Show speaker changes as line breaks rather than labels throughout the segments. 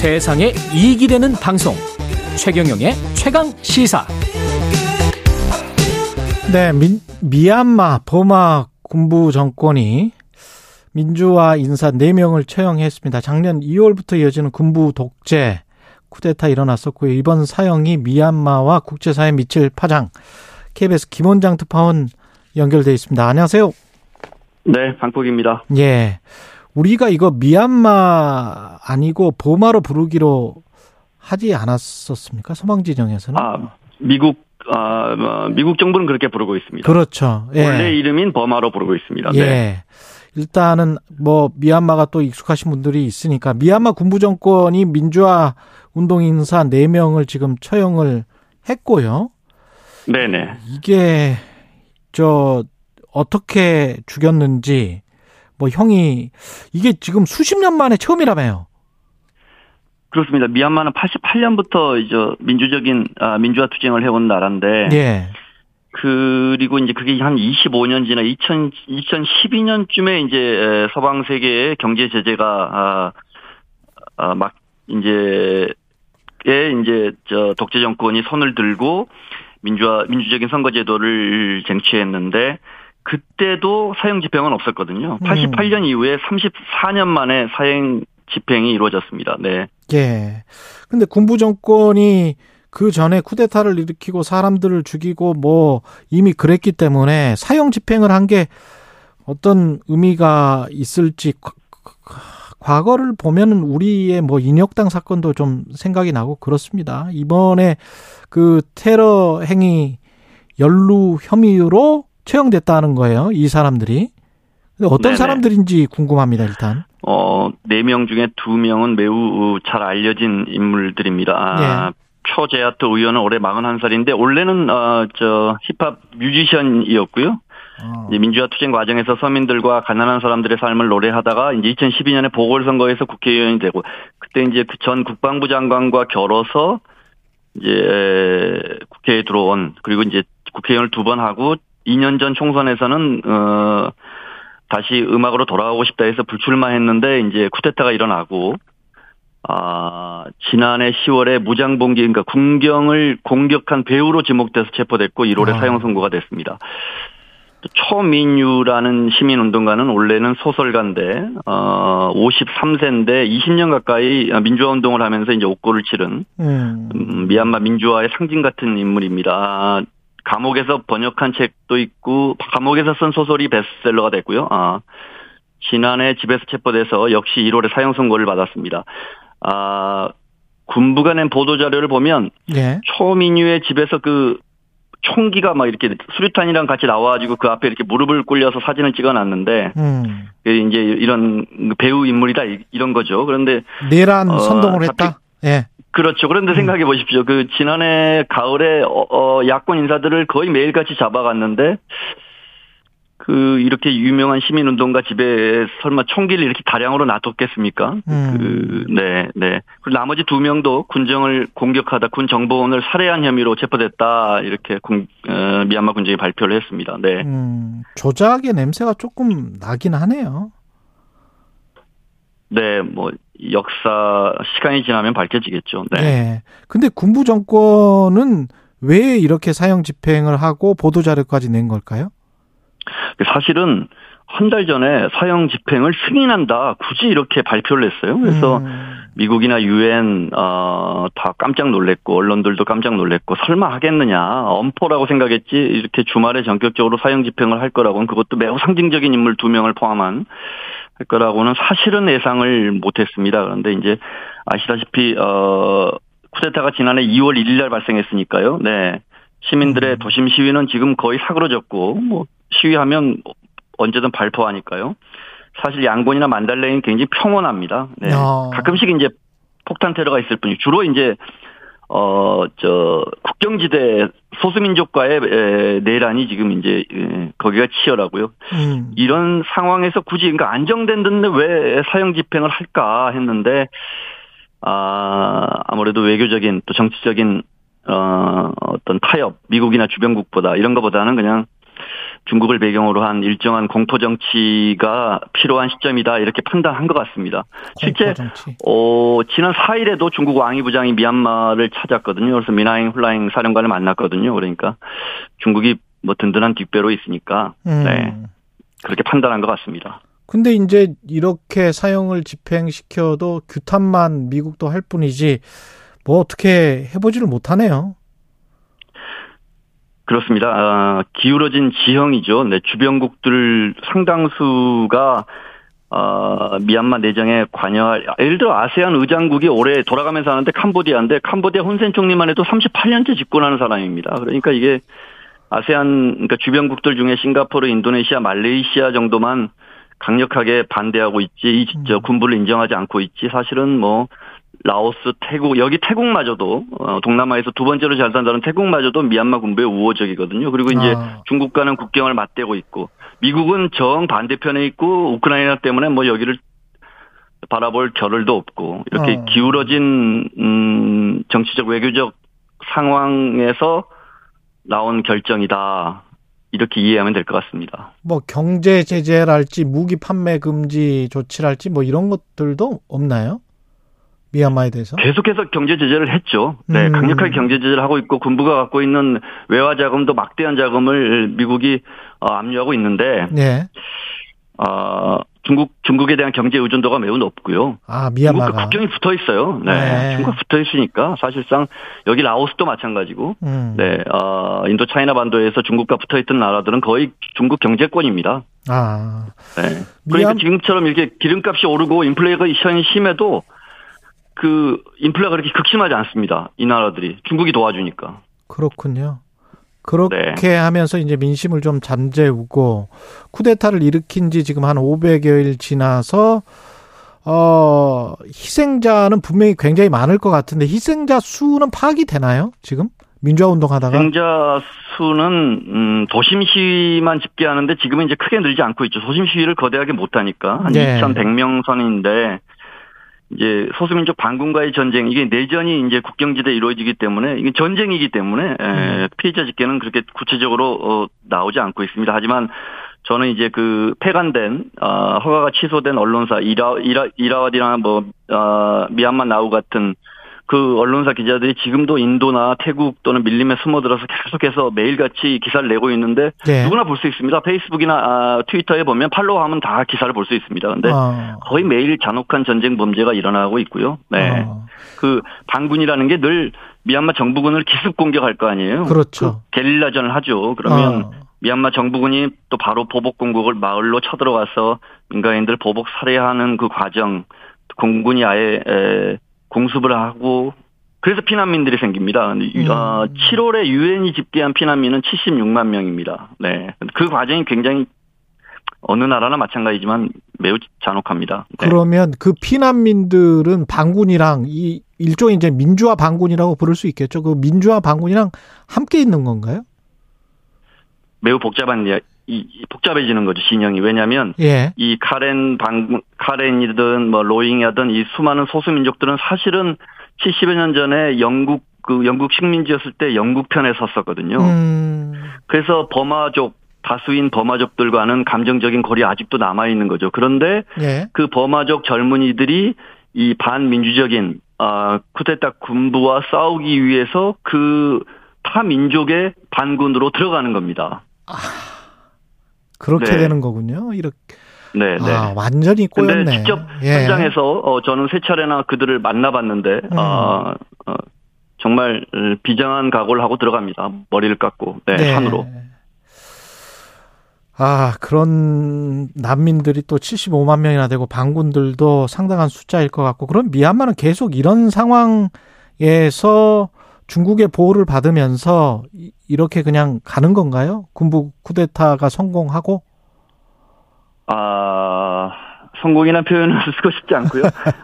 세상에 이익이 되는 방송 최경영의 최강 시사
네, 민, 미얀마 버마 군부 정권이 민주화 인사 4명을 처형했습니다. 작년 2월부터 이어지는 군부 독재 쿠데타 일어났었고요. 이번 사형이 미얀마와 국제사회에 미칠 파장 KBS 김원장 특파원 연결돼 있습니다. 안녕하세요.
네, 방폭입니다.
예. 우리가 이거 미얀마 아니고 보마로 부르기로 하지 않았었습니까? 소망지정에서는?
아, 미국 아, 뭐, 미국 정부는 그렇게 부르고 있습니다.
그렇죠.
예. 원래 이름인 버마로 부르고 있습니다.
예. 네. 일단은 뭐 미얀마가 또 익숙하신 분들이 있으니까 미얀마 군부 정권이 민주화 운동 인사 4명을 지금 처형을 했고요.
네네.
이게 저 어떻게 죽였는지 뭐 형이 이게 지금 수십 년 만에 처음이라며요.
그렇습니다. 미얀마는 88년부터 이제 민주적인 아, 민주화 투쟁을 해온 나라인데, 예. 그리고 이제 그게 한 25년 지나 2000 2012년쯤에 이제 서방 세계의 경제 제재가 아, 아, 막 이제 에 이제 저 독재 정권이 손을 들고 민주화 민주적인 선거 제도를 쟁취했는데 그때도 사형 집행은 없었거든요. 88년 음. 이후에 34년 만에 사형 집행이 이루어졌습니다. 네.
예. 근데 군부 정권이 그 전에 쿠데타를 일으키고 사람들을 죽이고 뭐 이미 그랬기 때문에 사형 집행을 한 게 어떤 의미가 있을지 과거를 보면은 우리의 뭐 인혁당 사건도 좀 생각이 나고 그렇습니다. 이번에 그 테러 행위 연루 혐의로 처형됐다는 거예요. 이 사람들이. 근데 어떤 네네. 사람들인지 궁금합니다, 일단.
어, 네 명 중에 두 명은 매우 잘 알려진 인물들입니다. 아, 네. 표제아트 의원은 올해 41살인데 원래는 어, 저 힙합 뮤지션이었고요. 어. 민주화 투쟁 과정에서 서민들과 가난한 사람들의 삶을 노래하다가 이제 2012년에 보궐선거에서 국회의원이 되고 그때 이제 그 전 국방부 장관과 결어서 이제 국회에 들어온 그리고 이제 국회의원을 두 번 하고 2년 전 총선에서는 어 다시 음악으로 돌아가고 싶다 해서 불출마했는데 이제 쿠데타가 일어나고 아 지난해 10월에 무장봉기 그러니까 군경을 공격한 배우로 지목돼서 체포됐고 1월에 아. 사형 선고가 됐습니다. 초민유라는 시민운동가는 원래는 소설가인데 어 53세인데 20년 가까이 민주화 운동을 하면서 이제 옥고를 치른 음. 음, 미얀마 민주화의 상징 같은 인물입니다. 감옥에서 번역한 책도 있고 감옥에서 쓴 소설이 베스트셀러가 됐고요. 아, 지난해 집에서 체포돼서 역시 1월에 사형 선고를 받았습니다. 아, 군부가 낸 보도 자료를 보면 예. 초민유의 집에서 그 총기가 막 이렇게 수류탄이랑 같이 나와가지고 그 앞에 이렇게 무릎을 꿇려서 사진을 찍어놨는데 음. 이제 이런 배우 인물이다 이런 거죠. 그런데
내란 어, 선동을 했다. 예.
그렇죠. 그런데 음. 생각해 보십시오. 그 지난해 가을에 어, 어, 야권 인사들을 거의 매일같이 잡아갔는데 그 이렇게 유명한 시민 운동가 집에 설마 총기를 이렇게 다량으로 놔뒀겠습니까? 음. 그, 네, 네. 그리고 나머지 두 명도 군정을 공격하다 군 정보원을 살해한 혐의로 체포됐다 이렇게 군, 어, 미얀마 군정이 발표를 했습니다. 네. 음,
조작의 냄새가 조금 나긴 하네요.
네, 뭐 역사 시간이 지나면 밝혀지겠죠. 네. 네.
근데 군부 정권은 왜 이렇게 사형 집행을 하고 보도 자료까지 낸 걸까요?
사실은 한 달 전에 사형 집행을 승인한다. 굳이 이렇게 발표를 했어요. 그래서 음. 미국이나 유엔 어다 깜짝 놀랬고 언론들도 깜짝 놀랬고 설마 하겠느냐 엄포라고 생각했지 이렇게 주말에 전격적으로 사형 집행을 할 거라고는 그것도 매우 상징적인 인물 두 명을 포함한 할 거라고는 사실은 예상을 못했습니다. 그런데 이제 아시다시피 어 쿠데타가 지난해 2월 1일 날 발생했으니까요. 네. 시민들의 음. 도심 시위는 지금 거의 사그러졌고 뭐 시위하면 언제든 발포하니까요. 사실 양곤이나 만달레이는 굉장히 평온합니다. 네. 어. 가끔씩 이제 폭탄 테러가 있을 뿐이 주로 이제 어, 저, 국경지대 소수민족과의 에, 내란이 지금 이제, 에, 거기가 치열하고요. 음. 이런 상황에서 굳이, 그러니까 안정된 듯데 왜 사형 집행을 할까 했는데, 아, 아무래도 외교적인 또 정치적인, 어, 어떤 타협, 미국이나 주변국보다 이런 것보다는 그냥 중국을 배경으로 한 일정한 공포 정치가 필요한 시점이다 이렇게 판단한 것 같습니다. 실제 어, 지난 4일에도 중국 왕이 부장이 미얀마를 찾았거든요. 그래서 미나잉 훌라잉 사령관을 만났거든요. 그러니까 중국이 뭐 든든한 뒷배로 있으니까 음. 네 그렇게 판단한 것 같습니다.
근데 이제 이렇게 사형을 집행시켜도 규탄만 미국도 할 뿐이지 뭐 어떻게 해보지를 못하네요.
그렇습니다. 아, 기울어진 지형이죠. 네, 주변국들 상당수가 어, 미얀마 내정에 관여할, 예를 들어 아세안 의장국이 올해 돌아가면서 하는데 캄보디아인데 캄보디아 혼센 총리만 해도 38년째 집권하는 사람입니다. 그러니까 이게 아세안, 그러니까 주변국들 중에 싱가포르, 인도네시아, 말레이시아 정도만 강력하게 반대하고 있지, 이, 저, 음. 군부를 인정하지 않고 있지, 사실은 뭐, 라오스, 태국, 여기 태국마저도, 어, 동남아에서 두 번째로 잘 산다는 태국마저도 미얀마 군부에 우호적이거든요. 그리고 이제 아. 중국과는 국경을 맞대고 있고, 미국은 정 반대편에 있고, 우크라이나 때문에 뭐 여기를 바라볼 겨를도 없고, 이렇게 아. 기울어진, 음, 정치적, 외교적 상황에서 나온 결정이다. 이렇게 이해하면 될 것 같습니다.
뭐 경제 제재랄지 무기 판매 금지 조치랄지 뭐 이런 것들도 없나요? 미얀마에 대해서?
계속해서 경제 제재를 했죠. 네, 음. 강력하게 경제 제재를 하고 있고 군부가 갖고 있는 외화 자금도 막대한 자금을 미국이 어, 압류하고 있는데 네. 어, 중국 중국에 대한 경제 의존도가 매우 높고요.
아 미얀마가
중국과 국경이 붙어 있어요. 네, 네. 중국 붙어 있으니까 사실상 여기 라오스도 마찬가지고, 음. 네, 어, 인도 차이나 반도에서 중국과 붙어 있던 나라들은 거의 중국 경제권입니다. 아, 네. 그러니까 미얀... 지금처럼 이렇게 기름값이 오르고 인플레가 현 심해도 그 인플레가 그렇게 극심하지 않습니다. 이 나라들이 중국이 도와주니까.
그렇군요. 그렇게 네. 하면서 이제 민심을 좀 잠재우고 쿠데타를 일으킨 지 지금 한 500여일 지나서 어 희생자는 분명히 굉장히 많을 것 같은데 희생자 수는 파악이 되나요? 지금 민주화 운동하다가
희생자 수는 음 도심 시위만 집계하는데 지금은 이제 크게 늘지 않고 있죠. 도심 시위를 거대하게 못 하니까 한 네. 2,100명 선인데 이제 소수민족 반군과의 전쟁 이게 내전이 이제 국경지대 에 이루어지기 때문에 이게 전쟁이기 때문에 음. 피해자 집계는 그렇게 구체적으로 어, 나오지 않고 있습니다. 하지만 저는 이제 그 폐간된 어, 허가가 취소된 언론사 이라 이라 이라와디나 뭐 어, 미얀마 나우 같은 그 언론사 기자들이 지금도 인도나 태국 또는 밀림에 숨어들어서 계속해서 매일같이 기사를 내고 있는데 네. 누구나 볼 수 있습니다. 페이스북이나 아, 트위터에 보면 팔로우하면 다 기사를 볼 수 있습니다. 근데 아. 거의 매일 잔혹한 전쟁 범죄가 일어나고 있고요. 네. 아. 그 반군이라는 게 늘 미얀마 정부군을 기습 공격할 거 아니에요.
그렇죠.
그 게릴라전을 하죠. 그러면 아. 미얀마 정부군이 또 바로 보복 공격을 마을로 쳐들어가서 민간인들 보복 살해하는 그 과정 공군이 아예 에, 공습을 하고 그래서 피난민들이 생깁니다. 음. 어, 7월에 유엔이 집계한 피난민은 76만 명입니다. 네. 그 과정이 굉장히 어느 나라나 마찬가지지만 매우 잔혹합니다.
네. 그러면 그 피난민들은 반군이랑 이 일종의 이제 민주화 반군이라고 부를 수 있겠죠. 그 민주화 반군이랑 함께 있는 건가요?
매우 복잡한 이, 복잡해지는 거죠 진영이 왜냐하면 예. 이 카렌 방 카렌이든 뭐 로잉이든 이 수많은 소수 민족들은 사실은 70여 년 전에 영국 그 영국 식민지였을 때 영국 편에 섰었거든요. 음. 그래서 버마족 다수인 버마족들과는 감정적인 거리 아직도 남아 있는 거죠. 그런데 예. 그 버마족 젊은이들이 이 반민주적인 아 쿠데타 군부와 싸우기 위해서 그 타 민족의 반군으로 들어가는 겁니다. 아.
그렇게 네. 되는 거군요. 이렇게.
네, 네.
아, 완전히 꼬였네.
근데 직접 예. 현장에서 어, 저는 세 차례나 그들을 만나봤는데 음. 어, 어, 정말 비장한 각오를 하고 들어갑니다. 머리를 깎고 네, 네. 산으로.
아, 그런 난민들이 또 75만 명이나 되고 반군들도 상당한 숫자일 것 같고 그럼 미얀마는 계속 이런 상황에서 중국의 보호를 받으면서 이렇게 그냥 가는 건가요? 군부 쿠데타가 성공하고?
아, 성공이라는 표현을 쓰고 싶지 않고요.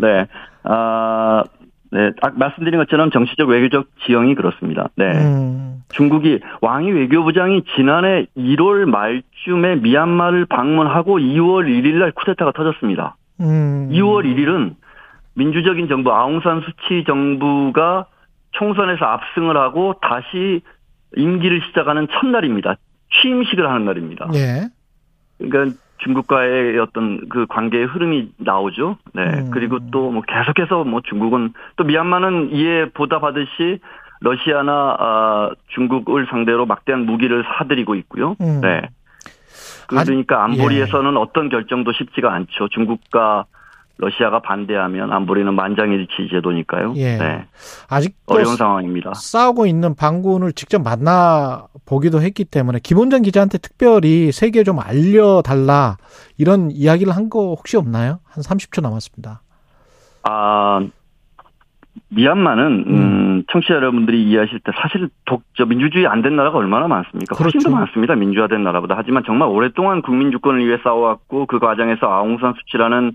네. 아, 네. 아, 말씀드린 것처럼 정치적 외교적 지형이 그렇습니다. 네. 음. 중국이 왕이 외교부장이 지난해 1월 말쯤에 미얀마를 방문하고 2월 1일 날 쿠데타가 터졌습니다. 음. 2월 1일은 민주적인 정부 아웅산 수치 정부가 총선에서 압승을 하고 다시 임기를 시작하는 첫날입니다. 취임식을 하는 날입니다.
예.
그러니까 중국과의 어떤 그 관계의 흐름이 나오죠. 네.
음.
그리고 또 뭐 계속해서 뭐 중국은 또 미얀마는 이에 보다 받듯이 러시아나 아, 중국을 상대로 막대한 무기를 사들이고 있고요.
음.
네. 그러니까 안보리에서는 어떤 결정도 쉽지가 않죠. 중국과 러시아가 반대하면 안보리는 만장일치 제도니까요.
예.
네.
아직도
어려운 상황입니다.
싸우고 있는 반군을 직접 만나 보기도 했기 때문에 김원장 기자한테 특별히 세계 좀 알려달라 이런 이야기를 한 거 혹시 없나요? 한 30초 남았습니다.
아, 미얀마는 음, 청취자 여러분들이 이해하실 때 사실 독, 저 민주주의 안 된 나라가 얼마나 많습니까? 훨씬 더
그렇죠.
많습니다. 민주화된 나라보다. 하지만 정말 오랫동안 국민 주권을 위해 싸워왔고 그 과정에서 아웅산 수치라는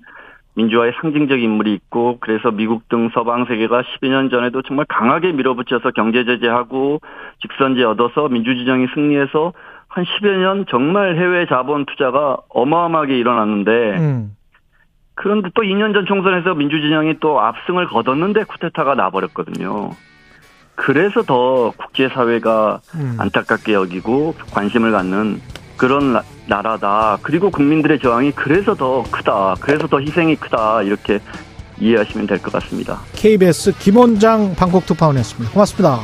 민주화의 상징적 인물이 있고 그래서 미국 등 서방 세계가 12년 년 전에도 정말 강하게 밀어붙여서 경제 제재하고 직선제 얻어서 민주진영이 승리해서 한 10여 년 정말 해외 자본 투자가 어마어마하게 일어났는데
음.
그런데 또 2년 전 총선에서 민주진영이 또 압승을 거뒀는데 쿠데타가 나버렸거든요. 그래서 더 국제사회가
음.
안타깝게 여기고 관심을 갖는 그런 나- 나라다. 그리고 국민들의 저항이 그래서 더 크다. 그래서 더 희생이 크다. 이렇게 이해하시면 될 것 같습니다.
KBS 김원장 방콕 특파원이었습니다. 고맙습니다.